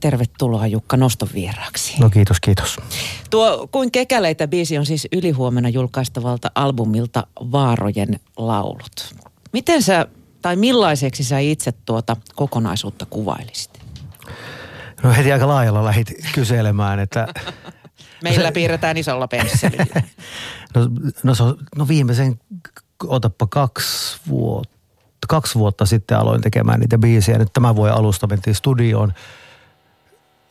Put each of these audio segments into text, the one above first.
Tervetuloa Jukka Noston vieraaksi. No kiitos, kiitos. Tuo Kuin kekäleitä biisi on siis ylihuomenna julkaistavalta albumilta Vaarojen laulut. Miten sä, tai millaiseksi sä itse tuota kokonaisuutta kuvailisit? No heti aika laajalla lähit kyselemään, että... Meillä piirretään isolla pensselillä. no, no, se on, no viimeisen, otappa kaksi vuotta, kaksi vuotta sitten aloin tekemään niitä biisejä. Nyt tämän vuoden alusta mentiin studioon –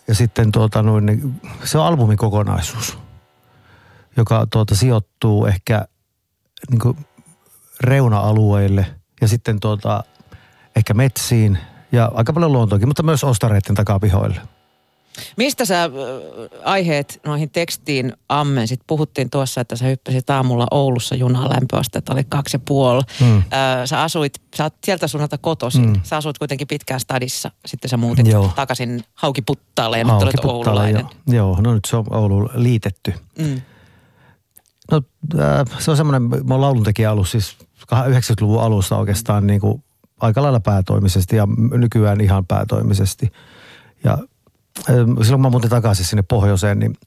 ja sitten tuota, noin, niin se on albumin kokonaisuus, joka tuota, sijoittuu ehkä niin kuin reuna-alueille ja sitten tuota, ehkä metsiin ja aika paljon luontoonkin, mutta myös ostareiden takapihoille – Mistä sä aiheet noihin tekstiin ammensit? Puhuttiin tuossa, että sä hyppäsit aamulla Oulussa junaan lämpöasteet oli kaksi ja puoli. Mm. sä asuit, sä oot sieltä suunnalta kotoisin. Mm. Sä asuit kuitenkin pitkään stadissa. Sitten sä muutit Joo. takaisin Haukiputtaalle ja Hauki nyt olet oululainen. Jo. Joo, no nyt se on Oulu liitetty. Mm. No äh, se on semmoinen, mä oon lauluntekijä ollut siis 90-luvun alussa oikeastaan niin kuin aika lailla päätoimisesti ja nykyään ihan päätoimisesti. Ja silloin kun mä muutin takaisin sinne pohjoiseen, niin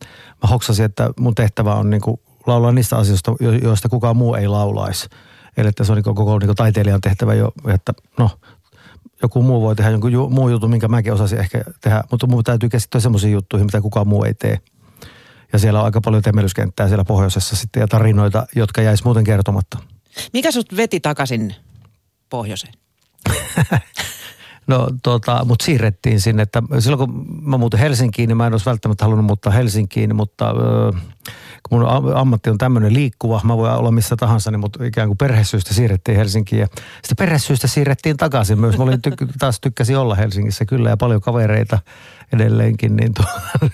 mä hoksasin, että mun tehtävä on niin kuin laulaa niistä asioista, joista kukaan muu ei laulaisi. Eli että se on niin koko niin taiteilijan tehtävä jo, että no, joku muu voi tehdä jonkun ju, muu jutun, minkä mäkin osasin ehkä tehdä, mutta mun täytyy keskittyä semmoisiin juttuihin, mitä kukaan muu ei tee. Ja siellä on aika paljon temmelyskenttää siellä pohjoisessa sitten ja tarinoita, jotka jäisi muuten kertomatta. Mikä sut veti takaisin pohjoiseen? No tota, mut siirrettiin sinne, että silloin kun mä muutin Helsinkiin, niin mä en olisi välttämättä halunnut muuttaa Helsinkiin, mutta öö, kun mun ammatti on tämmöinen liikkuva, mä voin olla missä tahansa, niin mut ikään kuin perhesyistä siirrettiin Helsinkiin ja sitten perhesyistä siirrettiin takaisin myös. Mä olin ty- taas tykkäsin olla Helsingissä kyllä ja paljon kavereita edelleenkin, niin tuo,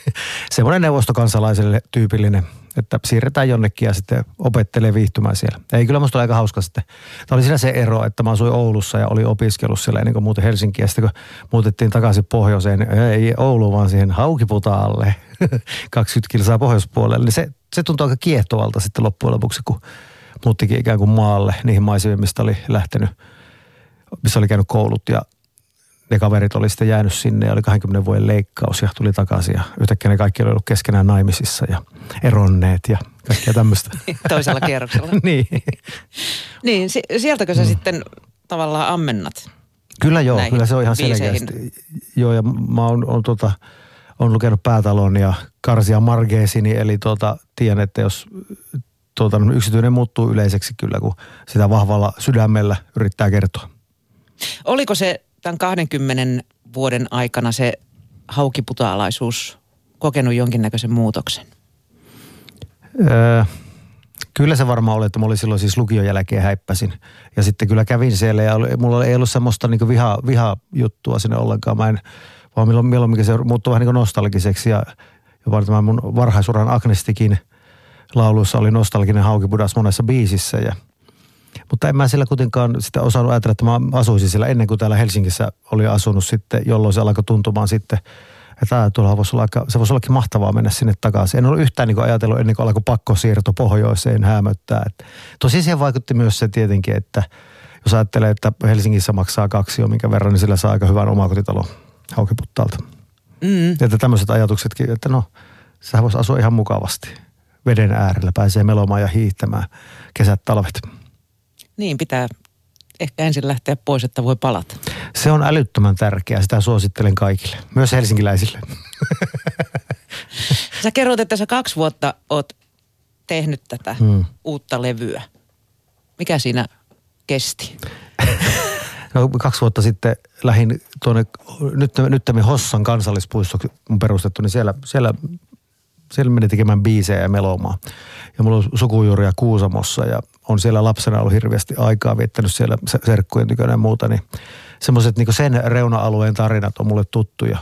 semmoinen neuvostokansalaiselle tyypillinen että siirretään jonnekin ja sitten opettelee viihtymään siellä. Ei kyllä musta aika hauska sitten. Tämä oli siinä se ero, että mä asuin Oulussa ja oli opiskellut siellä ennen kuin muuten Helsinkiin. Ja sitten kun muutettiin takaisin pohjoiseen, niin ei Oulu vaan siihen Haukiputaalle 20 kilsaa pohjoispuolelle, niin se, se tuntui aika kiehtovalta sitten loppujen lopuksi, kun muuttikin ikään kuin maalle niihin maisemiin, mistä oli lähtenyt, missä oli käynyt koulut ja ne kaverit oli sitten jäänyt sinne ja oli 20 vuoden leikkaus ja tuli takaisin ja yhtäkkiä ne kaikki oli ollut keskenään naimisissa ja eronneet ja kaikkea tämmöistä. Toisella kierroksella. niin. niin, sieltäkö sä mm. sitten tavallaan ammennat? Kyllä joo, kyllä se on ihan selkeästi. Joo ja mä oon, on, tota, on lukenut Päätalon ja Karsia Margeesini, eli tota, tiedän, että jos tuota, yksityinen muuttuu yleiseksi kyllä, kun sitä vahvalla sydämellä yrittää kertoa. Oliko se tämän 20 vuoden aikana se haukiputaalaisuus kokenut jonkinnäköisen muutoksen? Öö, kyllä se varmaan oli, että mä olin silloin siis lukion jälkeen häippäsin. Ja sitten kyllä kävin siellä ja oli, mulla ei ollut semmoista niin viha, viha juttua sinne ollenkaan. Mä en, vaan milloin, milloin se muuttui vähän niin nostalgiseksi ja jopa tämä mun varhaisuran Agnestikin laulussa oli nostalginen haukipudas monessa biisissä ja – mutta en mä siellä kuitenkaan sitä osannut ajatella, että mä asuisin siellä ennen kuin täällä Helsingissä oli asunut sitten, jolloin se alkoi tuntumaan sitten, että tuolla voisi olla aika, se voisi ollakin mahtavaa mennä sinne takaisin. En ollut yhtään niin ajatellut ennen kuin alkoi pakkosiirto pohjoiseen hämöttää. Et tosi siihen vaikutti myös se tietenkin, että jos ajattelee, että Helsingissä maksaa kaksi jo minkä verran, niin sillä saa aika hyvän omakotitalon haukiputtaalta. Mm. Että tämmöiset ajatuksetkin, että no, sehän voisi asua ihan mukavasti. Veden äärellä pääsee melomaan ja hiihtämään kesät, talvet. Niin, pitää ehkä ensin lähteä pois, että voi palata. Se on älyttömän tärkeää, sitä suosittelen kaikille, myös helsinkiläisille. Sä kerroit, että sä kaksi vuotta oot tehnyt tätä hmm. uutta levyä. Mikä siinä kesti? No, kaksi vuotta sitten lähdin tuonne, nyt, nyt Hossan kansallispuisto on perustettu, niin siellä, siellä siellä meni tekemään biisejä ja melomaa. Ja mulla on sukujuuria Kuusamossa ja on siellä lapsena ollut hirveästi aikaa viettänyt siellä serkkujen tykönä ja muuta, niin semmoiset niin sen reuna-alueen tarinat on mulle tuttuja.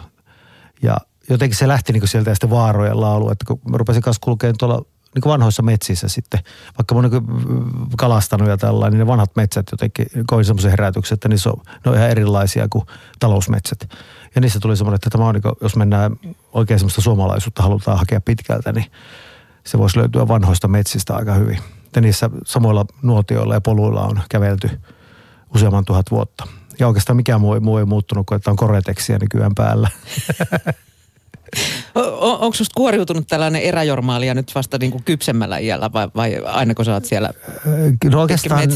Ja jotenkin se lähti niin sieltä ja sitten vaarojen laulu, että kun mä rupesin kanssa kulkemaan tuolla niin vanhoissa metsissä sitten, vaikka mä oon niin kalastanut ja tällainen, niin ne vanhat metsät jotenkin koin semmoisen herätyksen, että niissä on, ne on ihan erilaisia kuin talousmetsät. Ja niissä tuli semmoinen, että tämä on, niin kuin, jos mennään oikein semmoista suomalaisuutta halutaan hakea pitkältä, niin se voisi löytyä vanhoista metsistä aika hyvin. Ja niissä samoilla nuotioilla ja poluilla on kävelty useamman tuhat vuotta. Ja oikeastaan mikään muu ei, muu ei muuttunut kuin, että on koreteksia nykyään päällä. onko susta kuoriutunut tällainen eräjormaalia nyt vasta niin kuin kypsemmällä iällä vai, vai aina kun sä oot siellä no oikeastaan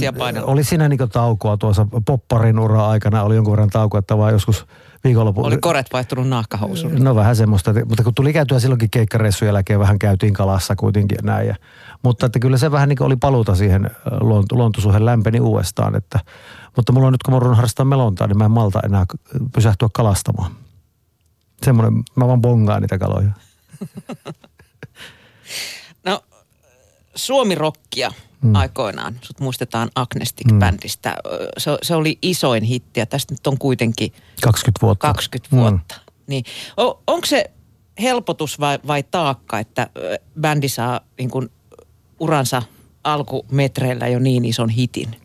oli siinä niin taukoa tuossa popparin ura aikana, oli jonkun verran taukoa, että vaan joskus viikonloppu. Oli koret vaihtunut nahkahousuun. No vähän semmoista, mutta kun tuli käytyä silloinkin keikkareissun jälkeen, vähän käytiin kalassa kuitenkin näin. Ja, mutta että kyllä se vähän niin oli paluuta siihen luontosuhen lämpeni uudestaan. Että, mutta mulla on nyt, kun mä harrastaa melontaa, niin mä en malta enää pysähtyä kalastamaan. Semmoinen, mä vaan bongaan niitä kaloja. no, Suomi-rokkia mm. aikoinaan. Sut muistetaan Agnestic-bändistä. Mm. Se, se oli isoin hitti ja tästä nyt on kuitenkin 20 vuotta. 20 vuotta. Mm. Niin. O, onko se helpotus vai, vai taakka, että bändi saa niin kun, uransa alkumetreillä jo niin ison hitin?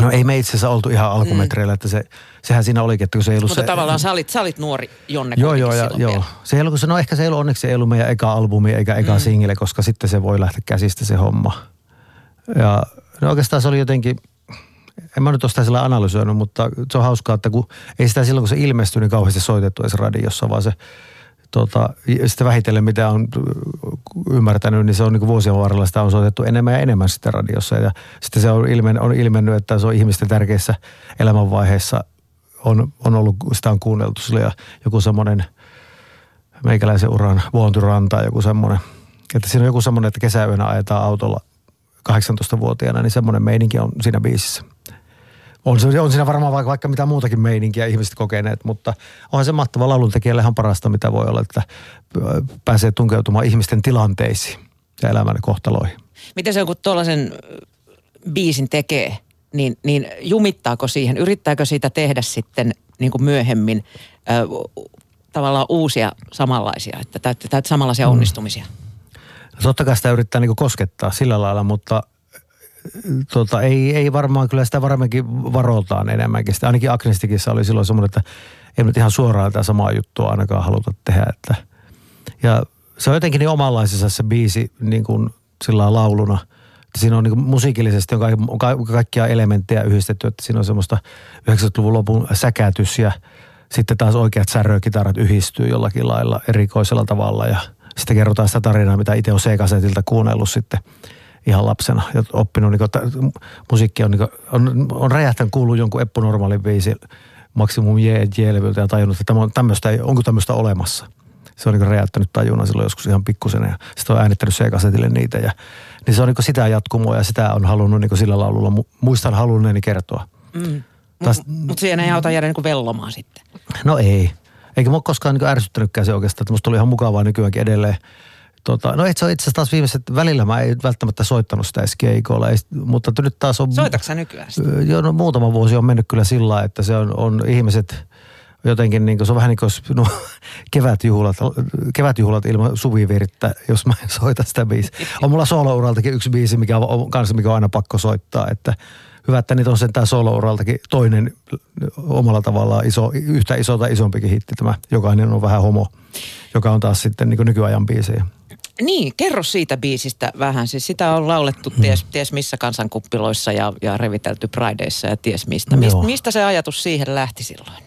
No ei me itse asiassa oltu ihan alkumetreillä, mm. että se, sehän siinä olikin, että se ei ollut Mutta se... tavallaan sä olit, sä olit nuori Jonne Joo, joo, ja, joo. Se ei ollut, no ehkä se ei ollut, onneksi se ei ollut meidän eka albumi eikä eka mm. single, koska sitten se voi lähteä käsistä se homma. Ja no oikeastaan se oli jotenkin, en mä nyt ole sitä sillä analysoinut, mutta se on hauskaa, että kun ei sitä silloin kun se ilmestyi, niin kauheasti soitettu edes radiossa, vaan se tota, sitten vähitellen mitä on ymmärtänyt, niin se on niin vuosien varrella sitä on soitettu enemmän ja enemmän sitten radiossa. Ja sitten se on, ilmen, on ilmennyt, että se on ihmisten tärkeissä elämänvaiheissa on, on ollut, sitä on kuunneltu sillä ja joku semmoinen meikäläisen uran vuontyranta, joku semmoinen. Että siinä on joku semmoinen, että kesäyönä ajetaan autolla 18-vuotiaana, niin semmoinen meininki on siinä biisissä. On, se, on siinä varmaan vaikka, vaikka mitä muutakin meininkiä ihmiset kokeneet, mutta onhan se mahtava lauluntekijälle ihan parasta, mitä voi olla, että pääsee tunkeutumaan ihmisten tilanteisiin ja elämän kohtaloihin. Miten se on, kun tuollaisen biisin tekee, niin, niin jumittaako siihen, yrittääkö siitä tehdä sitten niin kuin myöhemmin ö, tavallaan uusia samanlaisia, että täytyy samanlaisia mm. onnistumisia? No totta kai sitä yrittää niin koskettaa sillä lailla, mutta tota, ei, ei varmaan, kyllä sitä varmaankin varotaan enemmänkin. Sitä, ainakin Agnestikissa oli silloin semmoinen, että ei nyt ihan suoraan tämä samaa juttua ainakaan haluta tehdä. Että, ja se on jotenkin niin omanlaisessa se biisi niin kuin sillä lauluna. Siinä on niin musiikillisesti on ka- kaikkia elementtejä yhdistetty, että siinä on semmoista 90-luvun lopun säkätys ja sitten taas oikeat särökitarat yhdistyy jollakin lailla erikoisella tavalla ja sitten kerrotaan sitä tarinaa, mitä itse on C-kasetilta kuunnellut sitten – ihan lapsena ja oppinut, niin kuin, että musiikki on, niin kuin, on, on räjähtänyt kuullut jonkun Eppu Normaalin biisi Maximum J. Jelviltä ja tajunnut, että tämmöistä, onko tämmöistä olemassa. Se on niin räjähtänyt tajuna silloin joskus ihan pikkusena ja sitten on äänittänyt C-kasetille niitä. Ja, niin se on niin sitä jatkumoa ja sitä on halunnut niin sillä laululla, muistan halunneeni kertoa. Mm. Mutta mut siihen ei auta jäädä niin vellomaan sitten. No ei. Eikä mua koskaan niin ärsyttänytkään se oikeastaan, että musta oli ihan mukavaa nykyäänkin edelleen Tota, no se on itse asiassa taas viimeiset, välillä mä ei välttämättä soittanut sitä edes keikoilla, ei, mutta nyt taas on... Soitatko nykyään sitä? Joo, no muutama vuosi on mennyt kyllä sillä että se on, on ihmiset jotenkin niin kuin, se on vähän niin kuin no, kevätjuhlat, kevätjuhlat ilman suvivirittä, jos mä en soita sitä biisiä. On mulla solo-uraltakin yksi biisi, mikä on, kanssa, mikä on aina pakko soittaa, että hyvä, että niitä on sentään solo-uraltakin toinen omalla tavallaan iso, yhtä iso tai isompikin hitti tämä Jokainen on vähän homo, joka on taas sitten niin nykyajan biisejä. Niin, kerro siitä biisistä vähän. Siis sitä on laulettu hmm. ties, ties missä kansankuppiloissa ja, ja revitelty Prideissa ja ties mistä. Mist, mistä se ajatus siihen lähti silloin?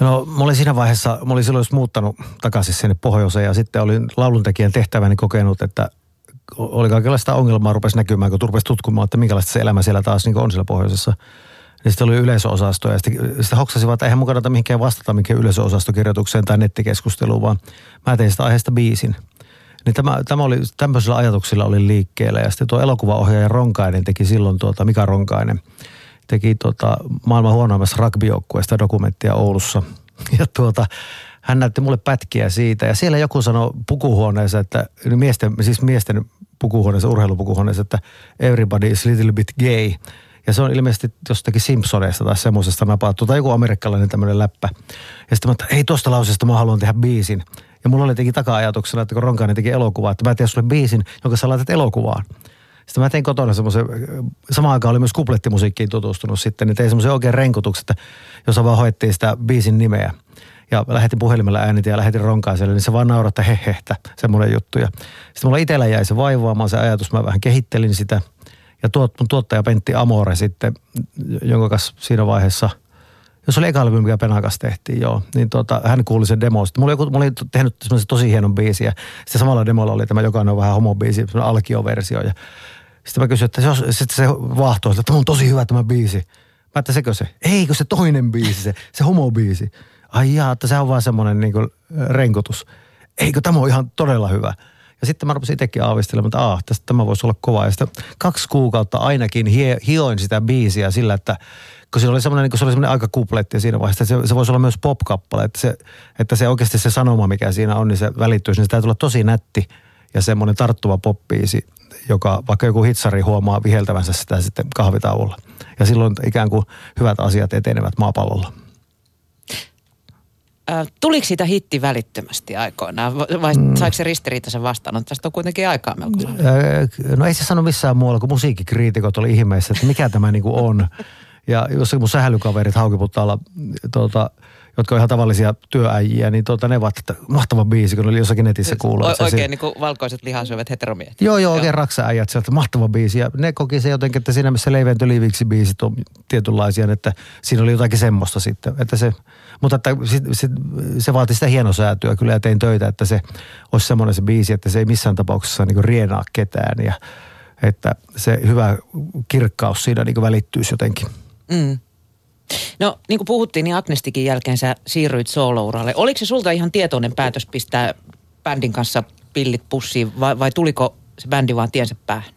No mä olin siinä vaiheessa, mä olin silloin just muuttanut takaisin sinne pohjoiseen ja sitten olin lauluntekijän tehtäväni kokenut, että oli kaikenlaista ongelmaa rupesi näkymään, kun rupesi tutkimaan, että minkälaista se elämä siellä taas niin on siellä pohjoisessa. Ja sitten oli yleisöosasto ja sitten, sitten hoksasivat, että eihän mukana mihinkään vastata mihinkään yleisöosastokirjoitukseen tai nettikeskusteluun, vaan mä tein sitä aiheesta biisin. Niin tämä, tämä oli, tämmöisillä ajatuksilla oli liikkeellä ja sitten tuo elokuvaohjaaja Ronkainen teki silloin tuota, Mika Ronkainen, teki tuota, maailman huonoimmassa rugbyjoukkueesta dokumenttia Oulussa. Ja tuota, hän näytti mulle pätkiä siitä ja siellä joku sanoi pukuhuoneessa, että miesten, siis miesten pukuhuoneessa, urheilupukuhuoneessa, että everybody is a little bit gay. Ja se on ilmeisesti jostakin Simpsoneista tai semmoisesta napattu, tai joku amerikkalainen tämmöinen läppä. Ja sitten mä että ei tuosta lauseesta mä haluan tehdä biisin. Ja mulla oli teki taka-ajatuksena, että kun Ronkainen teki elokuvaa, että mä teen sulle biisin, jonka sä laitat elokuvaan. Sitten mä tein kotona semmoisen, samaan aikaan oli myös kuplettimusiikkiin tutustunut sitten, niin tein semmoisen oikein renkutuksen, että jossa vaan hoettiin sitä biisin nimeä. Ja lähetin puhelimella äänitin ja lähetin ronkaiselle, niin se vaan naurattaa hehehtä, semmoinen juttu. Ja sitten mulla itsellä jäi se vaivaamaan se ajatus, mä vähän kehittelin sitä. Ja tuot, mun tuottaja Pentti Amore sitten, jonka kanssa siinä vaiheessa – se oli eka levy, mikä Penakas tehtiin, joo. Niin tota, hän kuuli sen demo. Sitten mulla, joku, mulla oli tehnyt semmoisen tosi hienon biisin ja sitten samalla demolla oli tämä jokainen on vähän homobiisi, semmoinen alkioversio. Ja sitten mä kysyin, että se, sitten se vahtoi, että on tosi hyvä tämä biisi. Mä että sekö se? Eikö se toinen biisi, se, se homobiisi. Ai jaa, että se on vaan semmoinen niin renkotus. Eikö tämä on ihan todella hyvä. Ja sitten mä rupesin itsekin aavistelemaan, että aah, tästä tämä voisi olla kova. Ja sitten kaksi kuukautta ainakin hie, hioin sitä biisiä sillä, että kun se oli semmoinen, niin se oli semmoinen aika kupletti siinä vaiheessa, että se, se voisi olla myös pop-kappale, että se, että se oikeasti se sanoma, mikä siinä on, niin se välittyisi, niin se täytyy olla tosi nätti ja semmoinen tarttuva poppiisi, joka vaikka joku hitsari huomaa viheltävänsä sitä sitten kahvitauolla. Ja silloin ikään kuin hyvät asiat etenevät maapallolla. tuliko siitä hitti välittömästi aikoinaan vai mm. saiko se ristiriitaisen vastaan? Tästä on kuitenkin aikaa melko No ei se sano missään muualla, kun musiikkikriitikot oli ihmeessä, että mikä tämä niinku on. Ja jos mun sähälykaverit Haukiputaalla, tuota, jotka on ihan tavallisia työäjiä, niin tuota, ne ovat, että mahtava biisi, kun oli jossakin netissä kuulla. O- oikein se, niin kuin valkoiset lihansyövät heteromiehet. Joo, joo, oikein raksa-äijät sieltä, mahtava biisi. Ja ne koki se jotenkin, että siinä missä Leiventö Liiviksi biisit on tietynlaisia, että siinä oli jotakin semmoista sitten. Että se, mutta että se, se, se vaati sitä hienosäätyä kyllä ja tein töitä, että se olisi semmoinen se biisi, että se ei missään tapauksessa niin rienaa ketään ja että se hyvä kirkkaus siinä niin välittyisi jotenkin. Mm. No niin kuin puhuttiin, niin Agnestikin jälkeen sä siirryit soolouralle. Oliko se sulta ihan tietoinen päätös pistää bändin kanssa pillit pussiin vai, vai tuliko se bändi vaan tiensä päähän?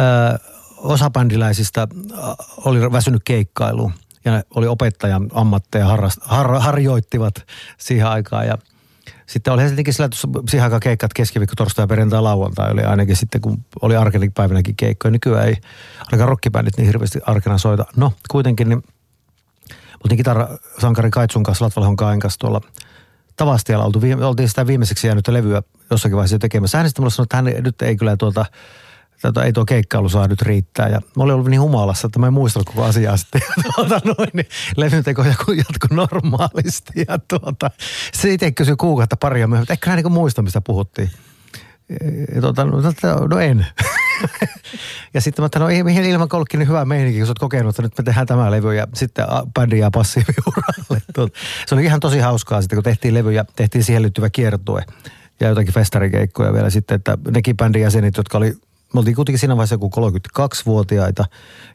Öö, osa bändiläisistä oli väsynyt keikkailuun ja oli opettajan ammatteja, harrast, har, harjoittivat siihen aikaan ja sitten oli Helsinki sillä siihen aikaan keikkat keskiviikko, torstai ja perjantai, lauantai oli ainakin sitten, kun oli päivänäkin keikkoja. Nykyään ei ainakaan rockibändit niin hirveästi arkena soita. No, kuitenkin niin oltiin kitarasankari Kaitsun kanssa, Latvalhon Kain kanssa tuolla Tavastialla oltu, oltiin sitä viimeiseksi jäänyt levyä jossakin vaiheessa tekemässä. Hän sitten mulle sanoi, että hän nyt ei kyllä tuota, tuota, ei tuo keikkailu saa nyt riittää. Ja mä olin ollut niin humalassa, että mä en muistanut koko asiaa sitten. tuota, noin, niin levyn teko jatkui normaalisti. Ja tuota, se itse kysyi kuukautta paria myöhemmin, että ehkä hän niin muista, mistä puhuttiin. Ja tuota, no, no en. ja sitten mä että no mihin ilman kolkki niin hyvä meininki, kun sä oot kokenut, että nyt me tehdään tämä levy ja sitten bändi jää passiiviuralle. Se oli ihan tosi hauskaa sitten, kun tehtiin levy ja tehtiin siihen liittyvä kiertue ja jotakin festarikeikkoja vielä sitten, että nekin bändin jäsenet, jotka oli me oltiin kuitenkin siinä vaiheessa joku 32-vuotiaita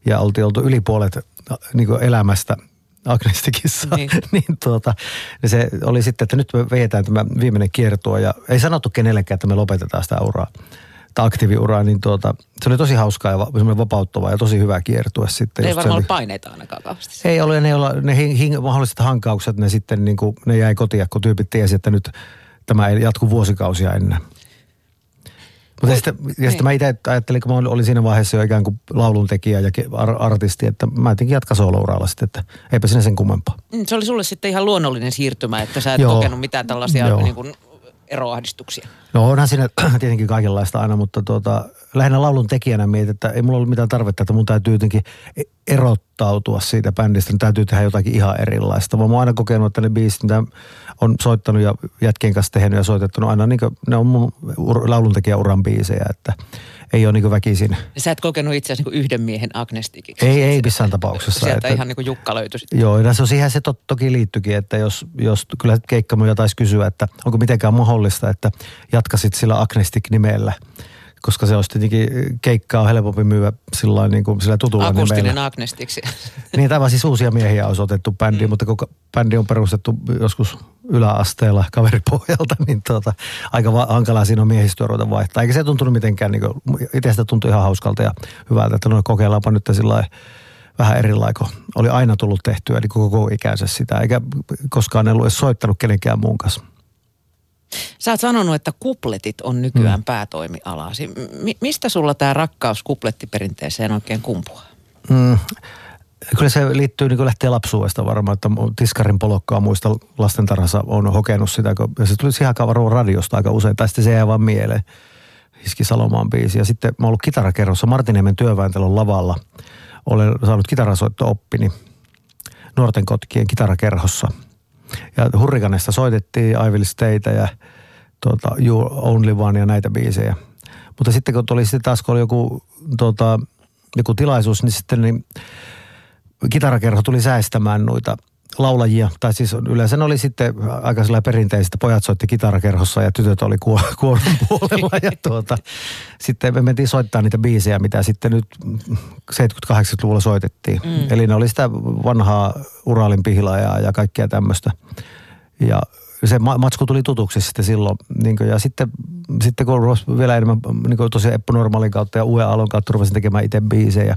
ja oltiin oltu yli puolet niin elämästä Agnestikissa. Niin. niin tuota, niin se oli sitten, että nyt me vedetään tämä viimeinen kiertue ja ei sanottu kenellekään, että me lopetetaan sitä uraa tai aktiiviuraa, niin tuota, se oli tosi hauskaa ja semmoinen vapauttava ja tosi hyvä kiertue sitten. Ei varmaan ollut paineita ainakaan kauheasti. Ei ollut ja ne, olla, ne hing, hing, mahdolliset hankaukset, ne sitten niin kuin, ne jäi kotiin, kun tyypit tiesi, että nyt tämä ei jatku vuosikausia ennen. Mutta sitten, ja sitten niin. mä itse ajattelin, kun mä olin siinä vaiheessa jo ikään kuin lauluntekijä ja artisti, että mä jotenkin jatka soolouralla sitten, että eipä sinne sen kummempaa. Mm, se oli sulle sitten ihan luonnollinen siirtymä, että sä et Joo. kokenut mitään tällaisia niin kuin eroahdistuksia? No onhan siinä tietenkin kaikenlaista aina, mutta tuota, lähinnä laulun tekijänä mietin, että ei mulla ollut mitään tarvetta, että mun täytyy jotenkin erottautua siitä bändistä, niin täytyy tehdä jotakin ihan erilaista. Mä oon aina kokenut, että ne biisit, mitä on soittanut ja jätkien kanssa tehnyt ja soitettu, aina niin kuin, ne on mun lauluntekijäuran biisejä, että ei ole niin kuin väkisin. Sä et kokenut itse asiassa niin yhden miehen agnestikiksi? Ei, ei missään tapauksessa. Sieltä että, ihan niin kuin Jukka löytyi sitten. Joo, ja se on siihen se to, toki liittyikin, että jos, jos kyllä keikkamoja taisi kysyä, että onko mitenkään mahdollista, että jatkasit sillä agnestik-nimellä – koska se olisi tietenkin keikkaa helpompi myyä sillä, niin kuin, sillä tutulla Akustinen nimellä. agnestiksi. niin, tämä siis uusia miehiä olisi otettu bändiin, mm. mutta kun bändi on perustettu joskus yläasteella kaveripohjalta, niin tuota, aika va- hankalaa siinä on miehistöä ruveta vaihtaa. Eikä se tuntunut mitenkään, niin itsestä tuntui ihan hauskalta ja hyvältä, että no kokeillaanpa nyt sillä vähän erilaiko. Oli aina tullut tehtyä, eli koko ikänsä sitä, eikä koskaan en ollut edes soittanut kenenkään muun kanssa. Sä oot sanonut, että kupletit on nykyään mm. päätoimialasi. M- mistä sulla tämä rakkaus kuplettiperinteeseen oikein kumpuaa? Mm. Kyllä se liittyy, niin lähtee lapsuudesta varmaan, että Tiskarin polokkaa muista lastentarhassa on hokenut sitä, ja se tuli siihen aikaan radiosta aika usein, tai sitten se jää vaan mieleen. Hiski Salomaan biisi. Ja sitten mä oon ollut kitarakerrossa Martiniemen työväentelon lavalla. Olen saanut kitarasoitto-oppini nuorten kotkien kitarakerhossa – ja Hurrikanesta soitettiin I Will Staytä ja tuota, You Only One ja näitä biisejä. Mutta sitten kun tuli sitten taas, kun oli joku, tuota, joku tilaisuus, niin sitten niin kitarakerho tuli säästämään noita laulajia, tai siis yleensä ne oli sitten aika sellainen perinteistä, pojat soitti kitarakerhossa ja tytöt oli kuoron puolella ja tuota, sitten me mentiin soittaa niitä biisejä, mitä sitten nyt 70-80-luvulla soitettiin. Mm. Eli ne oli sitä vanhaa Uralin pihlajaa ja kaikkea tämmöistä. Ja se matsku tuli tutuksi sitten silloin. Niin kuin, ja sitten, sitten kun vielä enemmän niin kuin tosiaan Eppu Normaalin kautta ja Ue Alon kautta ruvasin tekemään itse biisejä.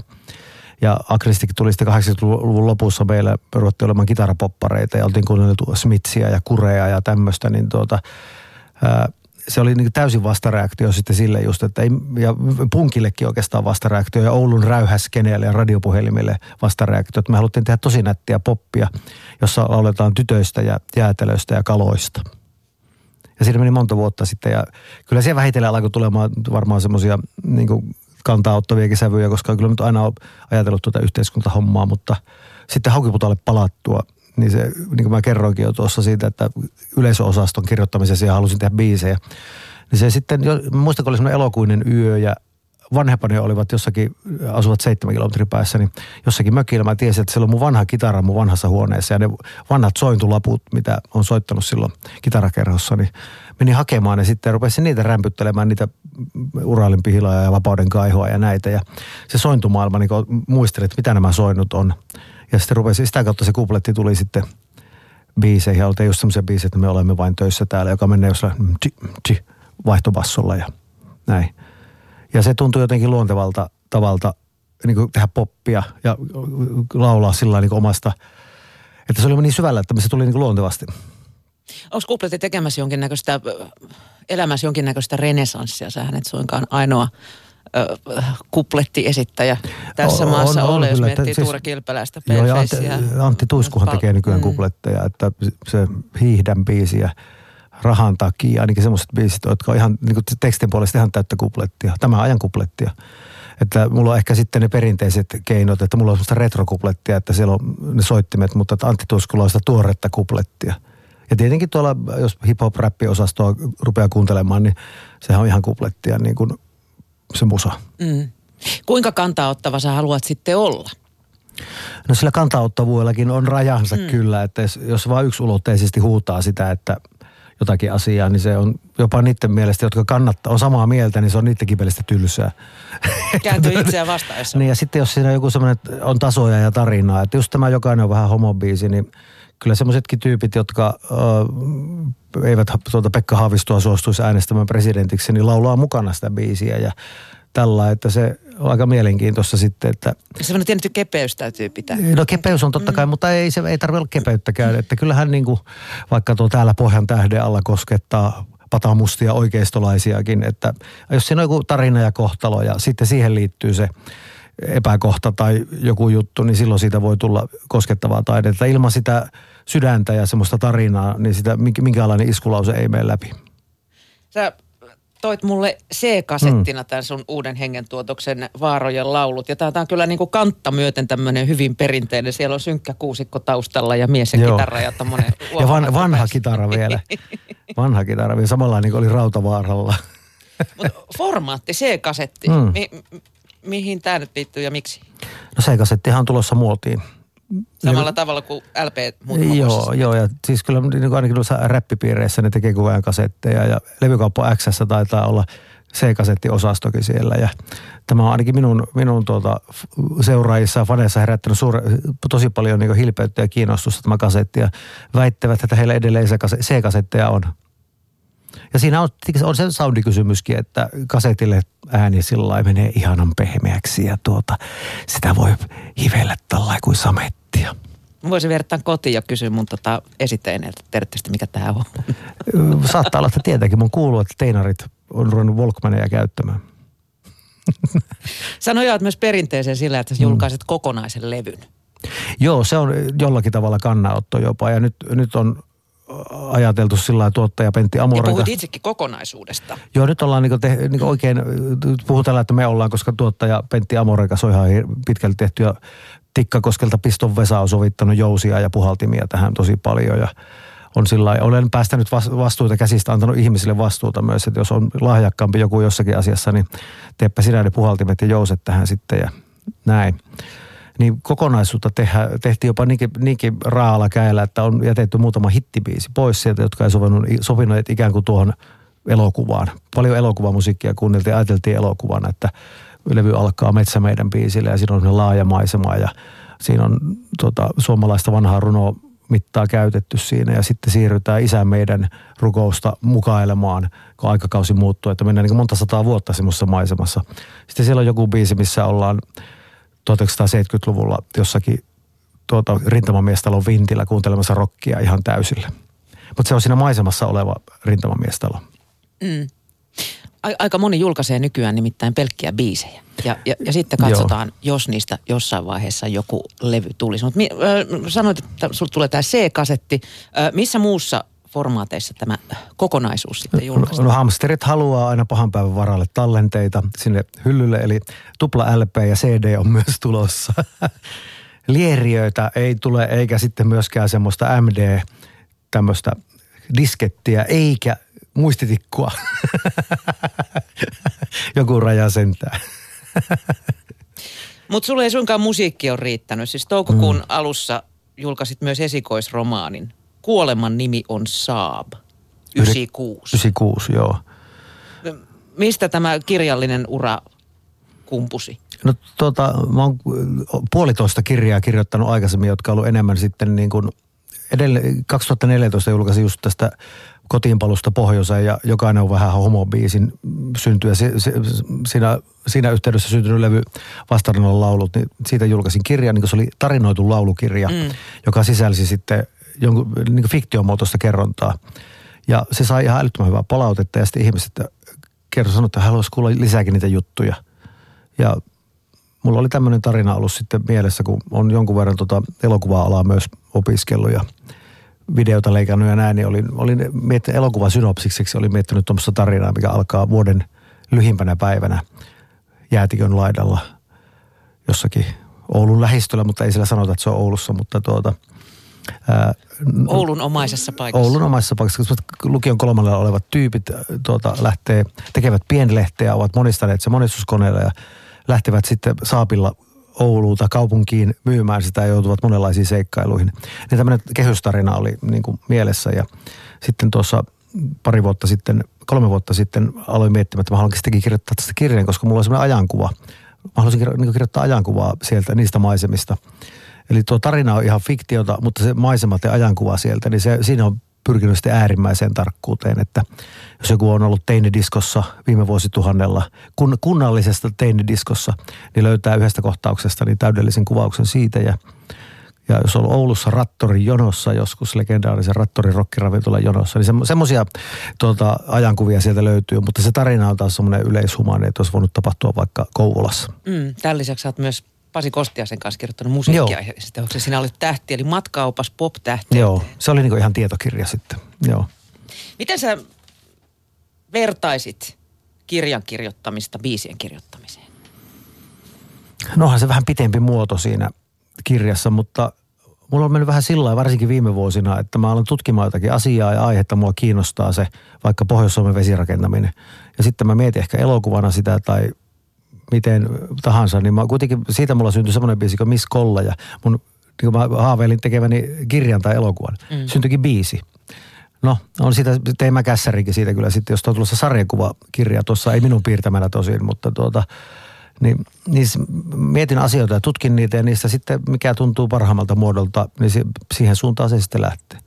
Ja Agristik tuli sitten 80-luvun lopussa meillä, ruvettiin olemaan kitarapoppareita ja oltiin kuunneltu Smithsia ja Kurea ja tämmöistä, niin tuota, ää, se oli niin täysin vastareaktio sitten sille just, että ei, ja punkillekin oikeastaan vastareaktio ja Oulun räyhäskeneelle ja radiopuhelimille vastareaktio. Että me haluttiin tehdä tosi nättiä poppia, jossa lauletaan tytöistä ja jäätelöistä ja kaloista. Ja siinä meni monta vuotta sitten ja kyllä siellä vähitellen alkoi tulemaan varmaan semmoisia niin kantaa ottaviakin sävyjä, koska kyllä nyt aina on ajatellut tuota yhteiskuntahommaa, mutta sitten Haukiputalle palattua, niin se, niin kuin mä kerroinkin jo tuossa siitä, että yleisöosaston kirjoittamisessa ja halusin tehdä biisejä, niin se sitten, muistan kun oli semmoinen elokuinen yö ja vanhempani olivat jossakin, asuvat seitsemän kilometrin päässä, niin jossakin mökillä. Mä tiesin, että siellä on mun vanha kitara mun vanhassa huoneessa ja ne vanhat sointulaput, mitä on soittanut silloin kitarakerhossa, niin meni hakemaan ja sitten rupesin niitä rämpyttelemään, niitä Uralin pihiloja ja vapauden kaihoa ja näitä. Ja se sointumaailma niin muisteli, että mitä nämä soinnut on. Ja sitten rupesi, sitä kautta se kupletti tuli sitten biiseihin. Ja oltiin just semmoisia biisejä, että me olemme vain töissä täällä, joka menee jossain vaihtobassolla ja näin. Ja se tuntui jotenkin luontevalta tavalta niin kuin tehdä poppia ja laulaa sillä niin omasta, että se oli niin syvällä, että se tuli niin kuin luontevasti. Onko kupletti tekemässä jonkinnäköistä, elämässä jonkinnäköistä renesanssia? Sähän et suinkaan ainoa kuplettiesittäjä tässä on, maassa on, ole, jos kyllä, miettii siis, Tuure Kilpeläistä, joo, ja Antti, Antti Tuiskuhan tekee nykyään mm. kupletteja, että se hiihdän biisi ja rahan takia, ainakin semmoiset biisit, jotka on ihan niin kuin tekstin puolesta ihan täyttä kuplettia. Tämä ajan kuplettia. Että mulla on ehkä sitten ne perinteiset keinot, että mulla on semmoista retrokuplettia, että siellä on ne soittimet, mutta Antti Tuiskulla on sitä tuoretta kuplettia. Ja tietenkin tuolla, jos hip-hop-räppiosastoa rupeaa kuuntelemaan, niin sehän on ihan kuplettia niin kuin se musa. Mm. Kuinka kantaottava sä haluat sitten olla? No sillä kantaottavuudellakin on rajansa mm. kyllä, että jos vain ulotteisesti huutaa sitä, että jotakin asiaa, niin se on jopa niiden mielestä, jotka kannattaa, on samaa mieltä, niin se on niidenkin mielestä tylsää. Kääntyy itseään vastaan, jos Niin ja sitten jos siinä joku semmoinen on tasoja ja tarinaa, että just tämä jokainen on vähän homobiisi, niin kyllä semmoisetkin tyypit, jotka äh, eivät tuota Pekka Haavistoa suostuisi äänestämään presidentiksi, niin laulaa mukana sitä biisiä ja tällä, että se on aika mielenkiintoista sitten, että... Semmoinen tietty kepeys täytyy pitää. No kepeys on totta kai, mm. mutta ei, se, ei tarvitse olla kepeyttäkään. Että kyllähän niin kuin, vaikka tuo täällä Pohjan tähden alla koskettaa patamustia oikeistolaisiakin, että jos siinä on joku tarina ja kohtalo ja sitten siihen liittyy se epäkohta tai joku juttu, niin silloin siitä voi tulla koskettavaa taidetta. Ilman sitä sydäntä ja semmoista tarinaa, niin sitä minkälainen iskulause ei mene läpi. Sä toit mulle C-kasettina mm. tämän sun uuden hengentuotoksen Vaarojen laulut. Ja tämä on kyllä niin kuin kantta myöten tämmöinen hyvin perinteinen. Siellä on synkkä kuusikko taustalla ja mies ja Joo. kitara ja tämmöinen Ja van, vanha kitara vielä. Vanha kitara vielä, samalla niin kuin oli Rautavaaralla. Mutta formaatti, C-kasetti. Mm. Mi- mihin tämä nyt liittyy ja miksi? No C-kasettihan on tulossa muotiin. Samalla niin, tavalla kuin LP Joo, joo, ja siis kyllä niin ainakin noissa räppipiireissä ne tekee koko ajan kasetteja ja levykauppa X taitaa olla C-kasettiosastokin siellä ja tämä on ainakin minun, minun tuota, seuraajissa ja faneissa herättänyt suure, tosi paljon niin hilpeyttä ja kiinnostusta tämä kasetti ja väittävät, että heillä edelleen C-kasetteja on. Ja siinä on, on se soundikysymyskin, että kasetille ääni sillä menee ihanan pehmeäksi ja tuota, sitä voi hivellä tällä kuin samettia. Voisin vertaa kotiin ja kysyä mun tota esitteineeltä, tiedätte mikä tämä on? Saattaa olla, että tietenkin. Mun kuuluu, että teinarit on ruvennut Volkmania käyttämään. Sä nojaat myös perinteeseen sillä, että sä julkaiset mm. kokonaisen levyn. Joo, se on jollakin tavalla kannanotto jopa. Ja nyt, nyt on ajateltu sillä tuottaja Pentti Amorika. Ja puhut itsekin kokonaisuudesta. Joo, nyt ollaan niin te, niin oikein, puhutaan, että me ollaan, koska tuottaja Pentti Amorika on ihan pitkälti tehty ja Tikkakoskelta Piston Vesa on sovittanut jousia ja puhaltimia tähän tosi paljon ja on sillä olen päästänyt vastuuta käsistä, antanut ihmisille vastuuta myös, että jos on lahjakkaampi joku jossakin asiassa, niin teepä sinä ne puhaltimet ja jouset tähän sitten ja näin. Niin kokonaisuutta tehdä, tehtiin jopa niinkin, niinkin raalla käellä, että on jätetty muutama hittibiisi pois sieltä, jotka ei sopinut, sopinut ikään kuin tuohon elokuvaan. Paljon elokuvamusiikkia kuunneltiin ja ajateltiin elokuvana, että levy alkaa Metsä meidän biisille ja siinä on laaja maisema ja siinä on tota, suomalaista vanhaa runoa mittaa käytetty siinä ja sitten siirrytään isän meidän rukousta mukailemaan, kun aikakausi muuttuu, että mennään niin monta sataa vuotta semmoisessa maisemassa. Sitten siellä on joku biisi, missä ollaan 1970-luvulla jossakin tuota, rintamamiestalo Vintillä kuuntelemassa rockia ihan täysillä. Mutta se on siinä maisemassa oleva rintamamiestalo. Mm. Aika moni julkaisee nykyään nimittäin pelkkiä biisejä. Ja, ja, ja sitten katsotaan, Joo. jos niistä jossain vaiheessa joku levy tulisi. Mutta äh, sanoit, että sinulle tulee tämä C-kasetti. Äh, missä muussa formaateissa tämä kokonaisuus sitten julkaistaan? No, no hamsterit haluaa aina pahan päivän varalle tallenteita sinne hyllylle, eli tupla LP ja CD on myös tulossa. Lieriöitä ei tule, eikä sitten myöskään semmoista MD, tämmöistä diskettiä, eikä muistitikkua. Joku raja sentään. Mutta sulle ei suinkaan musiikki ole riittänyt. Siis toukokuun mm. alussa julkaisit myös esikoisromaanin. Kuoleman nimi on Saab. 96. 96, joo. Mistä tämä kirjallinen ura kumpusi? No tota, mä oon puolitoista kirjaa kirjoittanut aikaisemmin, jotka on ollut enemmän sitten niin kuin edelleen 2014 julkaisin just tästä kotiinpalusta pohjoiseen ja jokainen on vähän homobiisin syntyä. Se, se, siinä, siinä yhteydessä syntynyt levy Vastarinnan laulut, niin siitä julkaisin kirjan, niin se oli tarinoitu laulukirja, mm. joka sisälsi sitten jonkun niin fiktiomuotoista kerrontaa. Ja se sai ihan älyttömän hyvää palautetta ja sitten ihmiset kertoi sanoa, että haluaisi kuulla lisääkin niitä juttuja. Ja mulla oli tämmöinen tarina ollut sitten mielessä, kun on jonkun verran tota elokuva-alaa myös opiskellut ja videota leikannut ja näin, niin olin, olin miettinyt elokuva synopsikseksi, olin miettinyt tuommoista tarinaa, mikä alkaa vuoden lyhimpänä päivänä jäätikön laidalla jossakin Oulun lähistöllä, mutta ei sillä sanota, että se on Oulussa, mutta tuota, ää, Oulun omaisessa paikassa. Oulun omaisessa paikassa, koska lukion kolmannella olevat tyypit tuota, lähtee, tekevät pienlehteä, ovat monistaneet se monistuskoneella ja lähtevät sitten saapilla Ouluun tai kaupunkiin myymään sitä ja joutuvat monenlaisiin seikkailuihin. Niin tämmöinen kehystarina oli niin kuin mielessä ja sitten tuossa pari vuotta sitten, kolme vuotta sitten aloin miettimään, että mä haluankin sittenkin kirjoittaa tästä kirjan, koska mulla on semmoinen ajankuva. Mä haluaisin niin kirjoittaa ajankuvaa sieltä niistä maisemista. Eli tuo tarina on ihan fiktiota, mutta se maisemat ja ajankuva sieltä, niin se, siinä on pyrkinyt sitten äärimmäiseen tarkkuuteen, että jos joku on ollut teinidiskossa viime vuosituhannella, kun, kunnallisesta teinidiskossa, niin löytää yhdestä kohtauksesta niin täydellisen kuvauksen siitä ja ja jos on Oulussa Rattorin jonossa joskus, legendaarisen Rattorin rokkiravintolan jonossa, niin semmoisia tuota, ajankuvia sieltä löytyy. Mutta se tarina on taas semmoinen yleishumainen, että olisi voinut tapahtua vaikka Kouvolassa. Mm, tämän lisäksi olet myös Pasi Kostiasen kanssa kirjoittanut musiikkia. Onko se sinä olit tähti, eli matkaupas pop-tähti. Joo, se oli niinku ihan tietokirja sitten, joo. Miten sä vertaisit kirjan kirjoittamista biisien kirjoittamiseen? Nohan se vähän pitempi muoto siinä kirjassa, mutta mulla on mennyt vähän sillä varsinkin viime vuosina, että mä olen tutkimaan jotakin asiaa ja aihetta, mua kiinnostaa se, vaikka Pohjois-Suomen vesirakentaminen. Ja sitten mä mietin ehkä elokuvana sitä tai miten tahansa, niin mä kuitenkin, siitä mulla syntyi semmoinen biisi kuin Miss Kolla ja mun, niin mä haaveilin tekeväni kirjan tai elokuvan. Mm. Syntyikin biisi. No, on siitä, tein mä kässärikin siitä kyllä sitten, jos on tulossa sarjakuvakirja, tuossa ei minun piirtämänä tosin, mutta tuota, niin, niin mietin asioita ja tutkin niitä ja niistä sitten mikä tuntuu parhaammalta muodolta, niin siihen suuntaan se sitten lähtee.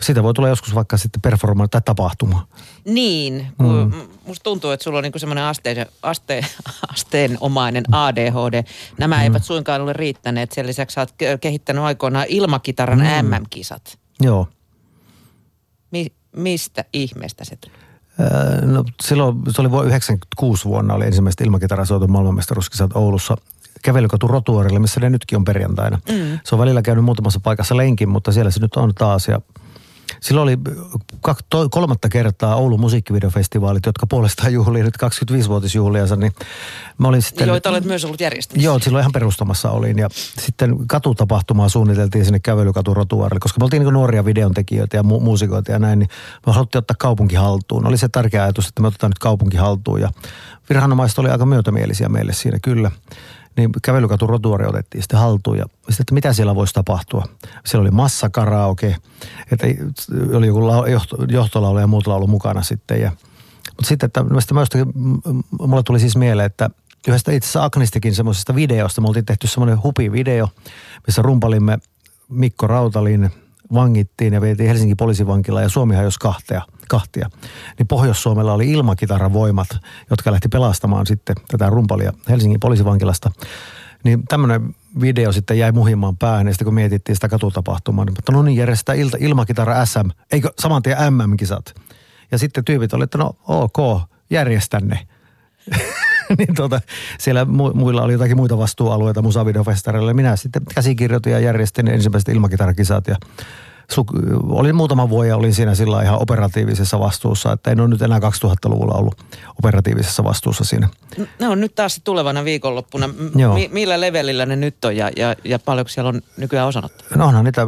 Siitä voi tulla joskus vaikka sitten performa tai tapahtuma. Niin, kun mm. musta tuntuu, että sulla on niinku semmoinen asteen, aste, asteenomainen ADHD. Nämä mm. eivät suinkaan ole riittäneet. Sen lisäksi sä oot kehittänyt aikoinaan ilmakitaran mm. MM-kisat. Joo. Mi- mistä ihmeestä se tuli? no silloin, se oli vuonna 96 vuonna, oli ensimmäistä ilmakitarasoitu maailmanmestaruuskisat Oulussa kävelykatu Rotuorilla, missä ne nytkin on perjantaina. Mm. Se on välillä käynyt muutamassa paikassa lenkin, mutta siellä se nyt on taas ja Silloin oli kolmatta kertaa Oulun musiikkivideofestivaalit, jotka puolestaan juhlii nyt 25-vuotisjuhliansa. Niin mä olin sitten, Joita olet myös ollut järjestämässä. Joo, silloin ihan perustamassa olin. Ja sitten katutapahtumaa suunniteltiin sinne kävelykatu Rotuarille, koska me oltiin niin nuoria videontekijöitä ja mu- muusikoita ja näin. Niin me haluttiin ottaa kaupunki haltuun. Oli se tärkeä ajatus, että me otetaan nyt kaupunki haltuun. Ja viranomaiset oli aika myötämielisiä meille siinä kyllä. Niin kävelykatu rotuari otettiin sitten haltuun ja sitten, että mitä siellä voisi tapahtua. Siellä oli massakaraoke, että oli joku johto, johtolaulu ja muut laulu mukana sitten. Ja, mutta sitten, että mä jostakin, mulle tuli siis mieleen, että yhdestä itse asiassa Agnistikin semmoisesta videosta, me oltiin tehty semmoinen hupi-video, missä rumpalimme Mikko Rautalin vangittiin ja vietiin Helsingin poliisivankila ja Suomi hajosi kahtea, kahtia. Niin Pohjois-Suomella oli ilmakitaravoimat, jotka lähti pelastamaan sitten tätä rumpalia Helsingin poliisivankilasta. Niin tämmöinen video sitten jäi muhimaan päähän ja sitten kun mietittiin sitä katutapahtumaa, niin mutta no niin järjestetään ilta, ilmakitara SM, eikö saman tien MM-kisat. Ja sitten tyypit oli, että no ok, järjestä ne. niin tuota, siellä mu- muilla oli jotakin muita vastuualueita musavideofestareilla. Minä sitten käsikirjoitin ja järjestin ensimmäiset ilmakitarakisat ja olin muutama vuoden ja olin siinä sillä ihan operatiivisessa vastuussa, että en ole nyt enää 2000-luvulla ollut operatiivisessa vastuussa siinä. Ne on nyt taas tulevana viikonloppuna. M- Mi- millä levelillä ne nyt on ja, ja, ja paljonko siellä on nykyään osanottu? No onhan niitä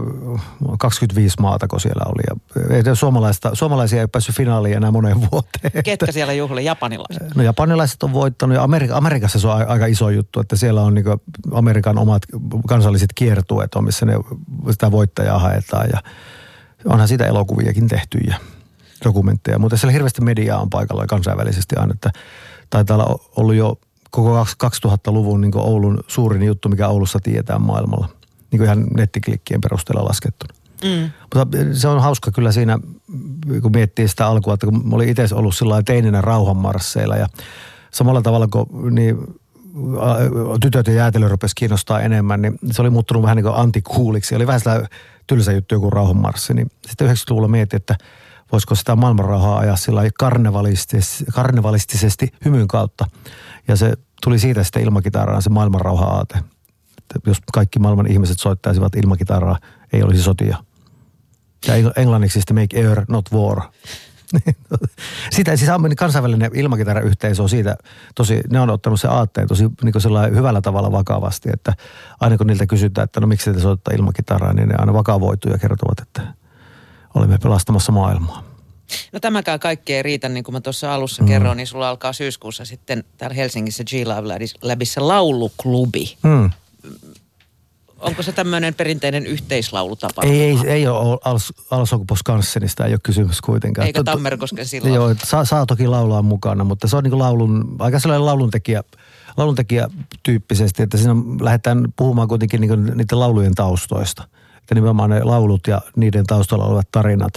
25 maata, kun siellä oli. Ja suomalaista, suomalaisia ei päässyt finaaliin enää moneen vuoteen. Ketkä siellä juhli? Japanilaiset? No japanilaiset on voittanut ja Amerik- Amerikassa se on aika iso juttu, että siellä on niin Amerikan omat kansalliset kiertueet on, missä ne sitä voittajaa haetaan ja onhan sitä elokuviakin tehty ja dokumentteja, mutta siellä hirveästi mediaa on paikalla kansainvälisesti aina, että taitaa olla ollut jo koko 2000-luvun niin Oulun suurin juttu, mikä Oulussa tietää maailmalla. Niin kuin ihan nettiklikkien perusteella laskettuna. Mm. Mutta se on hauska kyllä siinä, kun miettii sitä alkua, että kun mä olin itse ollut sillä teininä rauhanmarsseilla ja samalla tavalla kuin niin tytöt ja jäätelö rupesi kiinnostaa enemmän, niin se oli muuttunut vähän niin kuin antikuuliksi. Oli vähän sellainen tylsä juttu joku rauhanmarssi. Niin sitten 90-luvulla mietin, että voisiko sitä maailmanrauhaa ajaa sillä karnevalistisesti, karnevalistisesti hymyn kautta. Ja se tuli siitä sitten ilmakitaraan se maailmanrauha-aate. Että jos kaikki maailman ihmiset soittaisivat ilmakitaraa, ei olisi sotia. Ja englanniksi sitten make air, not war. Sitä, siis kansainvälinen ilmakitarayhteisö on siitä tosi, ne on ottanut se aatteen tosi niin hyvällä tavalla vakavasti, että aina kun niiltä kysytään, että no miksi te soittaa ilmakitaraa, niin ne aina vakavoituu ja kertovat, että olemme pelastamassa maailmaa. No tämäkään kaikki ei riitä, niin kuin mä tuossa alussa mm. kerroin, niin sulla alkaa syyskuussa sitten täällä Helsingissä G-Live Labissa lauluklubi. Mm onko se tämmöinen perinteinen yhteislaulutapa? Ei, ei, ei ole Alsokupos Kanssenista, ei ole kysymys kuitenkaan. Eikä Tammerkosken silloin. Joo, saa, saa toki laulaa mukana, mutta se on niin kuin laulun, aika sellainen lauluntekijä, lauluntekijä tyyppisesti, että siinä lähdetään puhumaan kuitenkin niin niiden laulujen taustoista. Että nimenomaan ne laulut ja niiden taustalla olevat tarinat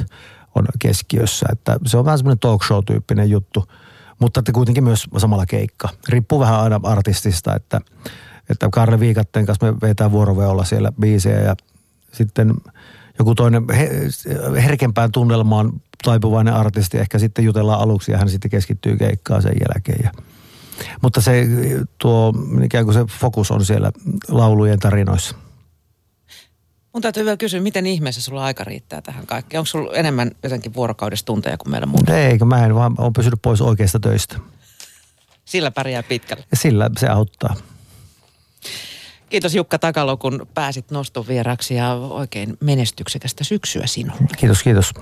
on keskiössä. Että se on vähän semmoinen talk show-tyyppinen juttu, mutta että kuitenkin myös samalla keikka. Riippuu vähän aina artistista, että – että Karle Viikatten kanssa me vetää vuoroveolla siellä biisejä ja sitten joku toinen herkempään tunnelmaan taipuvainen artisti ehkä sitten jutellaan aluksi ja hän sitten keskittyy keikkaan sen jälkeen. Ja, mutta se tuo ikään kuin se fokus on siellä laulujen tarinoissa. Mun täytyy vielä kysyä, miten ihmeessä sulla aika riittää tähän kaikkeen? Onko sulla enemmän jotenkin vuorokaudessa tunteja kuin meillä muuta? Eikö, mä en vaan ole pysynyt pois oikeista töistä. Sillä pärjää pitkälle. Sillä se auttaa. Kiitos Jukka Takalo, kun pääsit noston vieraksi ja oikein menestyksekästä syksyä sinulle. Kiitos, kiitos.